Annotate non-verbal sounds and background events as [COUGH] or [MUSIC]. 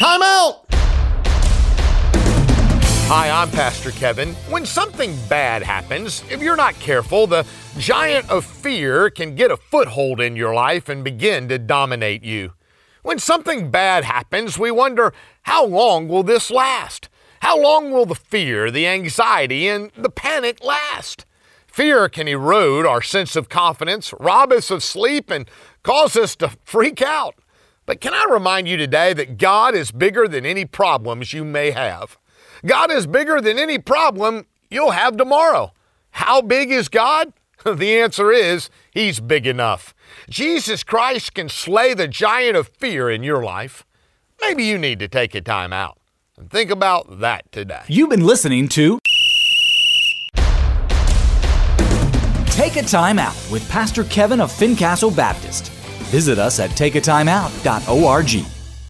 Time out! Hi, I'm Pastor Kevin. When something bad happens, if you're not careful, the giant of fear can get a foothold in your life and begin to dominate you. When something bad happens, we wonder, how long will this last? How long will the fear, the anxiety, and the panic last? Fear can erode our sense of confidence, rob us of sleep, and cause us to freak out. But can I remind you today that God is bigger than any problems you may have? God is bigger than any problem you'll have tomorrow. How big is God? [LAUGHS] The answer is He's big enough. Jesus Christ can slay the giant of fear in your life. Maybe you need to take a time out and think about that today. You've been listening to Take a Time Out with Pastor Kevin of Fincastle Baptist. Visit us at takeatimeout.org.